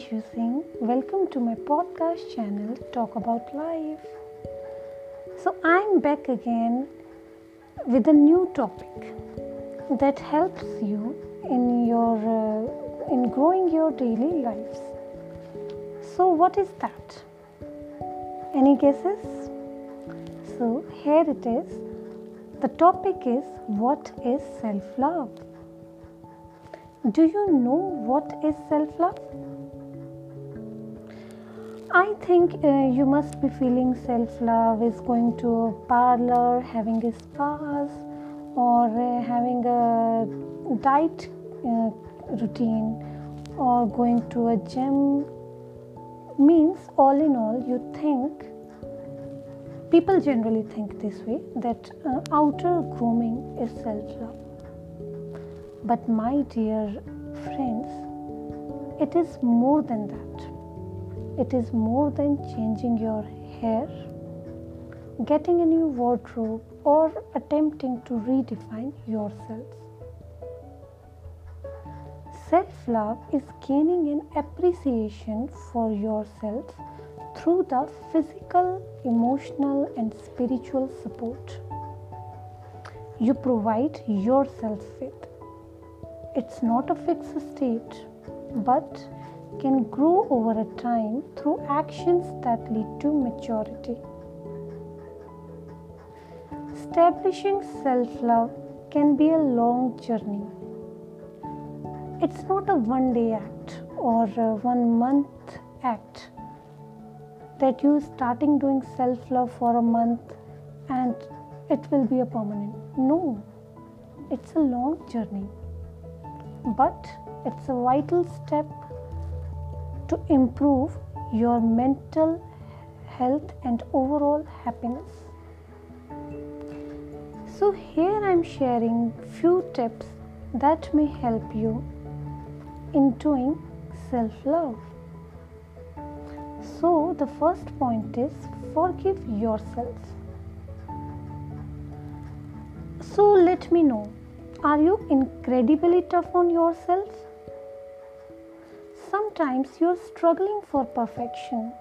Ishu Singh. Welcome to my podcast channel Talk About Life. So, I'm back again with a new topic that helps you in your uh, in growing your daily lives. So, what is that? Any guesses? So, here it is. The topic is what is self love? Do you know what is self love? I think uh, you must be feeling self love is going to a parlor, having a spa, or uh, having a diet uh, routine, or going to a gym. Means, all in all, you think people generally think this way that uh, outer grooming is self love. But, my dear friends, it is more than that. It is more than changing your hair, getting a new wardrobe, or attempting to redefine yourself. Self love is gaining an appreciation for yourself through the physical, emotional, and spiritual support you provide yourself with. It's not a fixed state, but can grow over a time through actions that lead to maturity. Establishing self love can be a long journey. It's not a one day act or a one month act that you starting doing self love for a month and it will be a permanent. No, it's a long journey but it's a vital step to improve your mental health and overall happiness. So here I'm sharing few tips that may help you in doing self-love. So the first point is forgive yourself. So let me know are you incredibly tough on yourself? Sometimes you're struggling for perfection.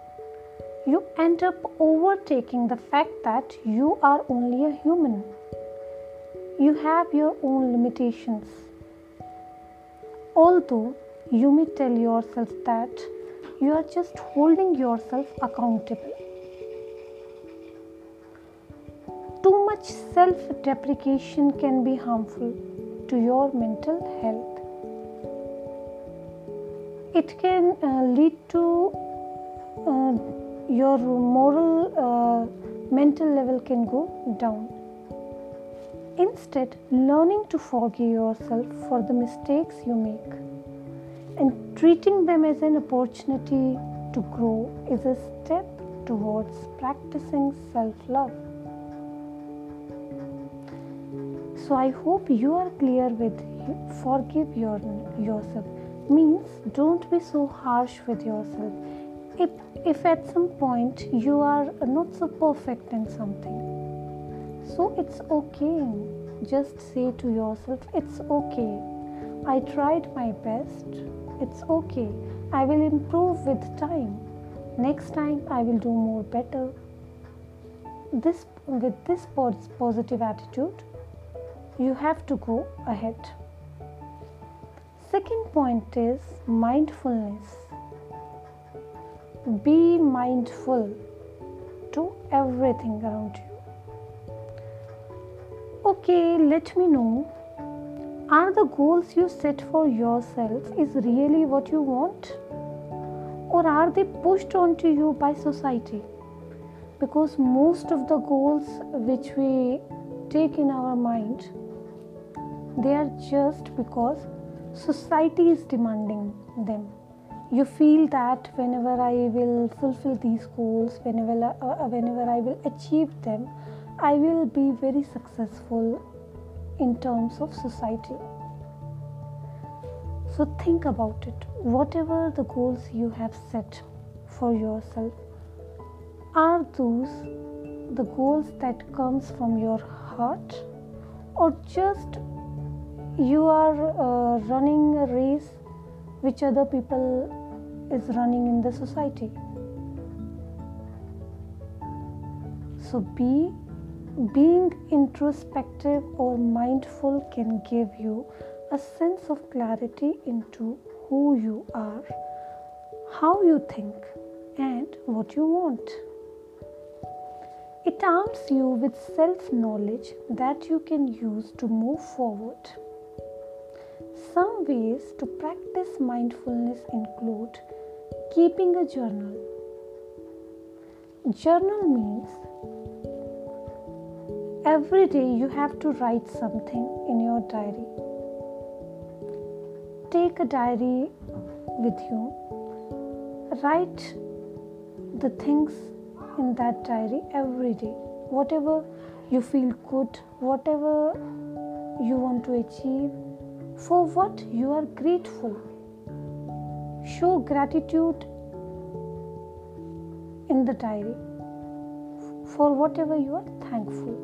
You end up overtaking the fact that you are only a human. You have your own limitations. Although you may tell yourself that you are just holding yourself accountable. Too much self deprecation can be harmful to your mental health. It can uh, lead to uh, your moral uh, mental level can go down. Instead, learning to forgive yourself for the mistakes you make and treating them as an opportunity to grow is a step towards practicing self love. So I hope you are clear with forgive your, yourself means don't be so harsh with yourself. If, if at some point you are not so perfect in something, so it's okay. Just say to yourself, it's okay. I tried my best. It's okay. I will improve with time. Next time I will do more better. This with this positive attitude, you have to go ahead. Second point is mindfulness. Be mindful to everything around you. Okay, let me know are the goals you set for yourself is really what you want or are they pushed onto you by society because most of the goals which we take in our mind they are just because society is demanding them. You feel that whenever i will fulfill these goals whenever uh, whenever i will achieve them i will be very successful in terms of society. So think about it. Whatever the goals you have set for yourself are those the goals that comes from your heart or just you are uh, running a race which other people is running in the society. So, be being introspective or mindful can give you a sense of clarity into who you are, how you think, and what you want. It arms you with self knowledge that you can use to move forward. Some ways to practice mindfulness include keeping a journal. Journal means every day you have to write something in your diary. Take a diary with you. Write the things in that diary every day. Whatever you feel good, whatever you want to achieve, for what you are grateful. Show gratitude in the diary for whatever you are thankful.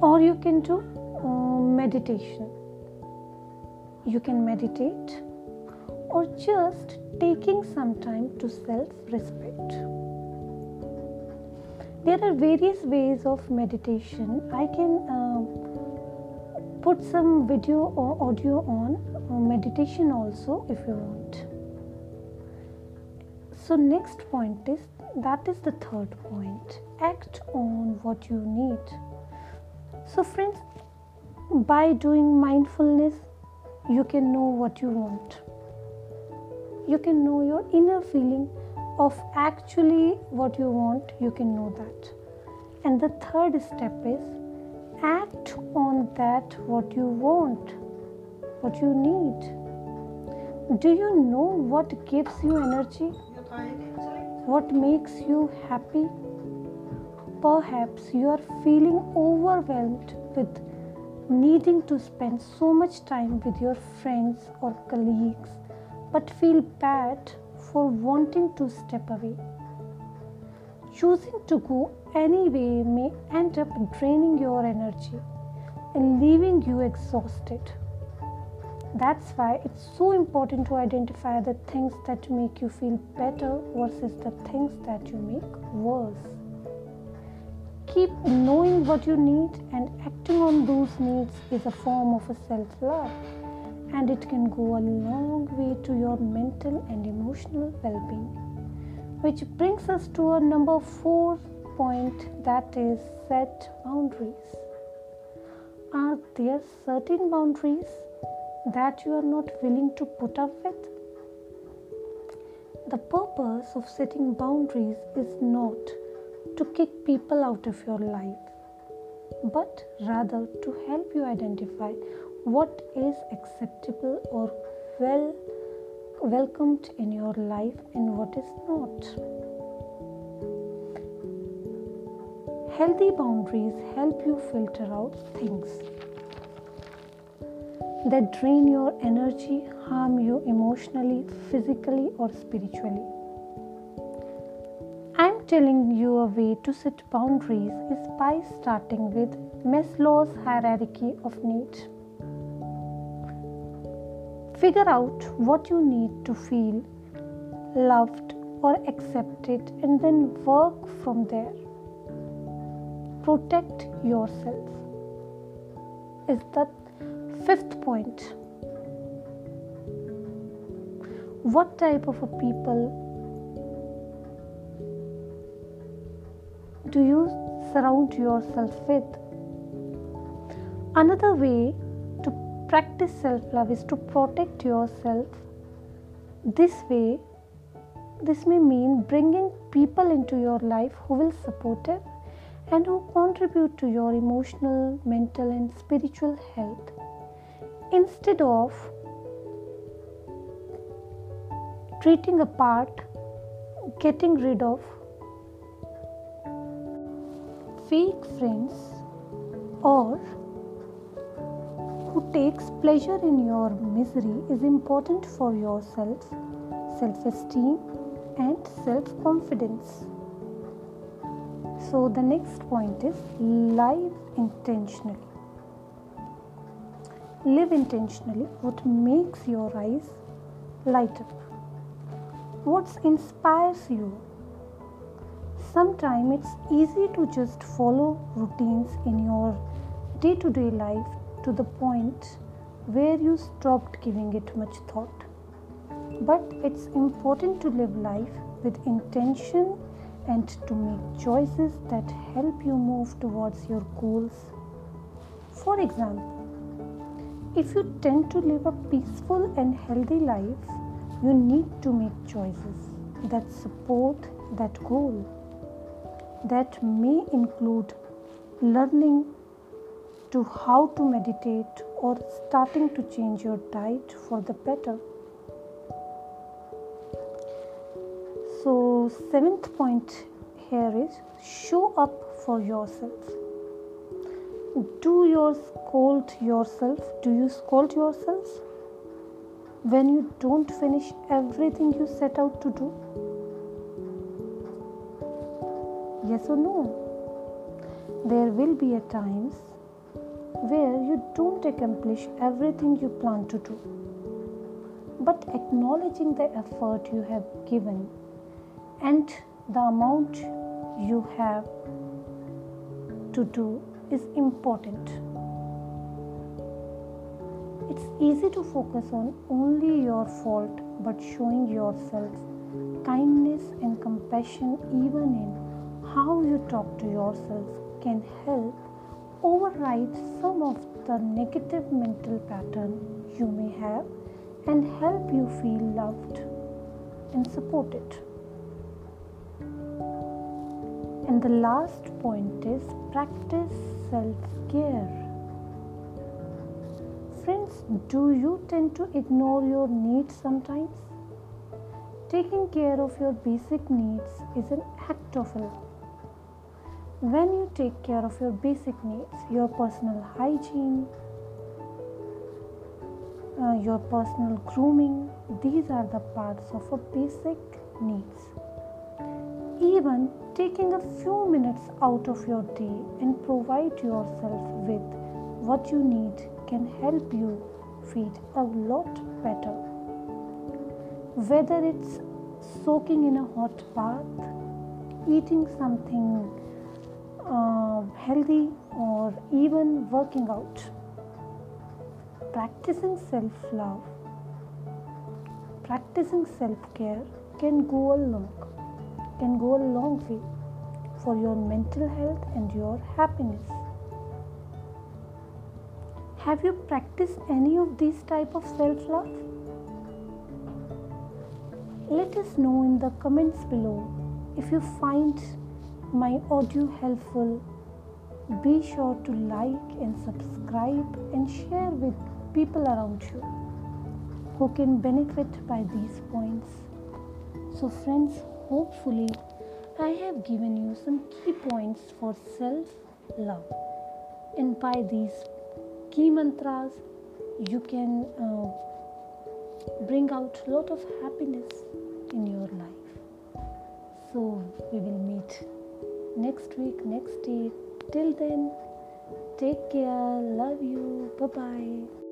Or you can do uh, meditation. You can meditate or just taking some time to self respect. There are various ways of meditation. I can uh, put some video or audio on uh, meditation also if you want. So, next point is that is the third point act on what you need. So, friends, by doing mindfulness, you can know what you want you can know your inner feeling of actually what you want, you can know that. And the third step is act on that what you want, what you need. Do you know what gives you energy? What makes you happy? Perhaps you are feeling overwhelmed with needing to spend so much time with your friends or colleagues but feel bad for wanting to step away. Choosing to go anyway may end up draining your energy and leaving you exhausted. That's why it's so important to identify the things that make you feel better versus the things that you make worse. Keep knowing what you need and acting on those needs is a form of a self love and it can go a long way to your mental and emotional well being. Which brings us to our number four point that is set boundaries. Are there certain boundaries that you are not willing to put up with? The purpose of setting boundaries is not to kick people out of your life, but rather to help you identify what is acceptable or well welcomed in your life and what is not. Healthy boundaries help you filter out things that drain your energy, harm you emotionally, physically, or spiritually. I'm telling you a way to set boundaries is by starting with Maslow's hierarchy of needs. Figure out what you need to feel loved or accepted and then work from there. Protect yourself is the fifth point. What type of a people do you surround yourself with? Another way to practice self love is to protect yourself. This way, this may mean bringing people into your life who will support you and who contribute to your emotional, mental, and spiritual health instead of treating apart, getting rid of fake friends or who takes pleasure in your misery is important for your self self esteem and self confidence. So, the next point is live intentionally. Live intentionally. What makes your eyes light up? What inspires you? Sometimes it's easy to just follow routines in your day to day life to the point where you stopped giving it much thought. But it's important to live life with intention and to make choices that help you move towards your goals. For example, if you tend to live a peaceful and healthy life, you need to make choices that support that goal. That may include learning to how to meditate or starting to change your diet for the better. So, seventh point here is show up for yourself. Do you scold yourself? Do you scold yourself when you don't finish everything you set out to do? Yes or no? There will be a times where you don't accomplish everything you plan to do. But acknowledging the effort you have given and the amount you have to do is important. It's easy to focus on only your fault, but showing yourself kindness and compassion, even in how you talk to yourself, can help override some of the negative mental pattern you may have and help you feel loved and supported. And the last point is practice self care. Friends, do you tend to ignore your needs sometimes? Taking care of your basic needs is an act of love when you take care of your basic needs, your personal hygiene, uh, your personal grooming, these are the parts of a basic needs. Even taking a few minutes out of your day and provide yourself with what you need can help you feel a lot better. Whether it's soaking in a hot bath, eating something uh, healthy or even working out. Practicing self love, practicing self care can go a long, can go a long way for your mental health and your happiness. Have you practiced any of these type of self love? Let us know in the comments below if you find my audio helpful, be sure to like and subscribe and share with people around you who can benefit by these points. So, friends, hopefully, I have given you some key points for self love, and by these key mantras, you can uh, bring out a lot of happiness in your life. So, we will meet next week, next day. Till then, take care. Love you. Bye bye.